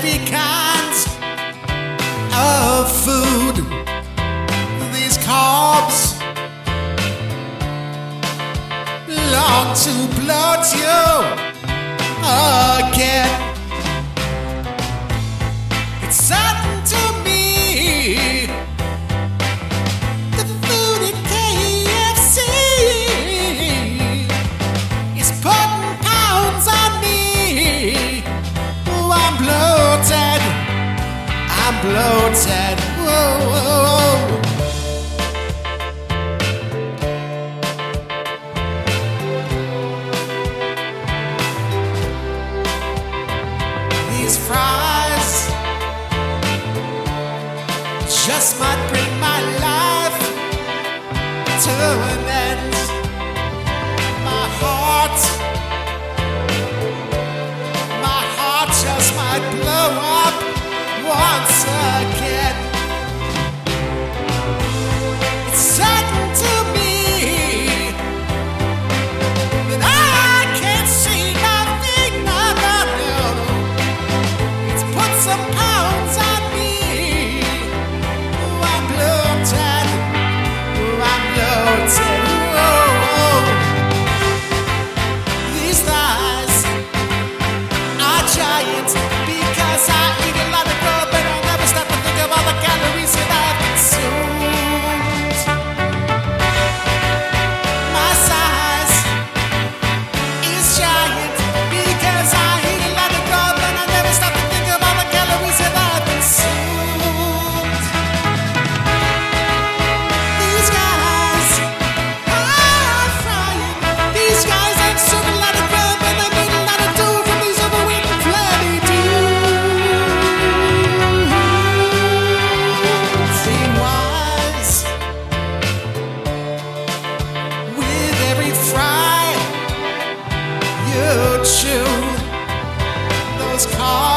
heavy kinds of food. These carbs long to blow you again. Bloated. Whoa, whoa, whoa. These fries just might bring lights. hurt you. Those cars.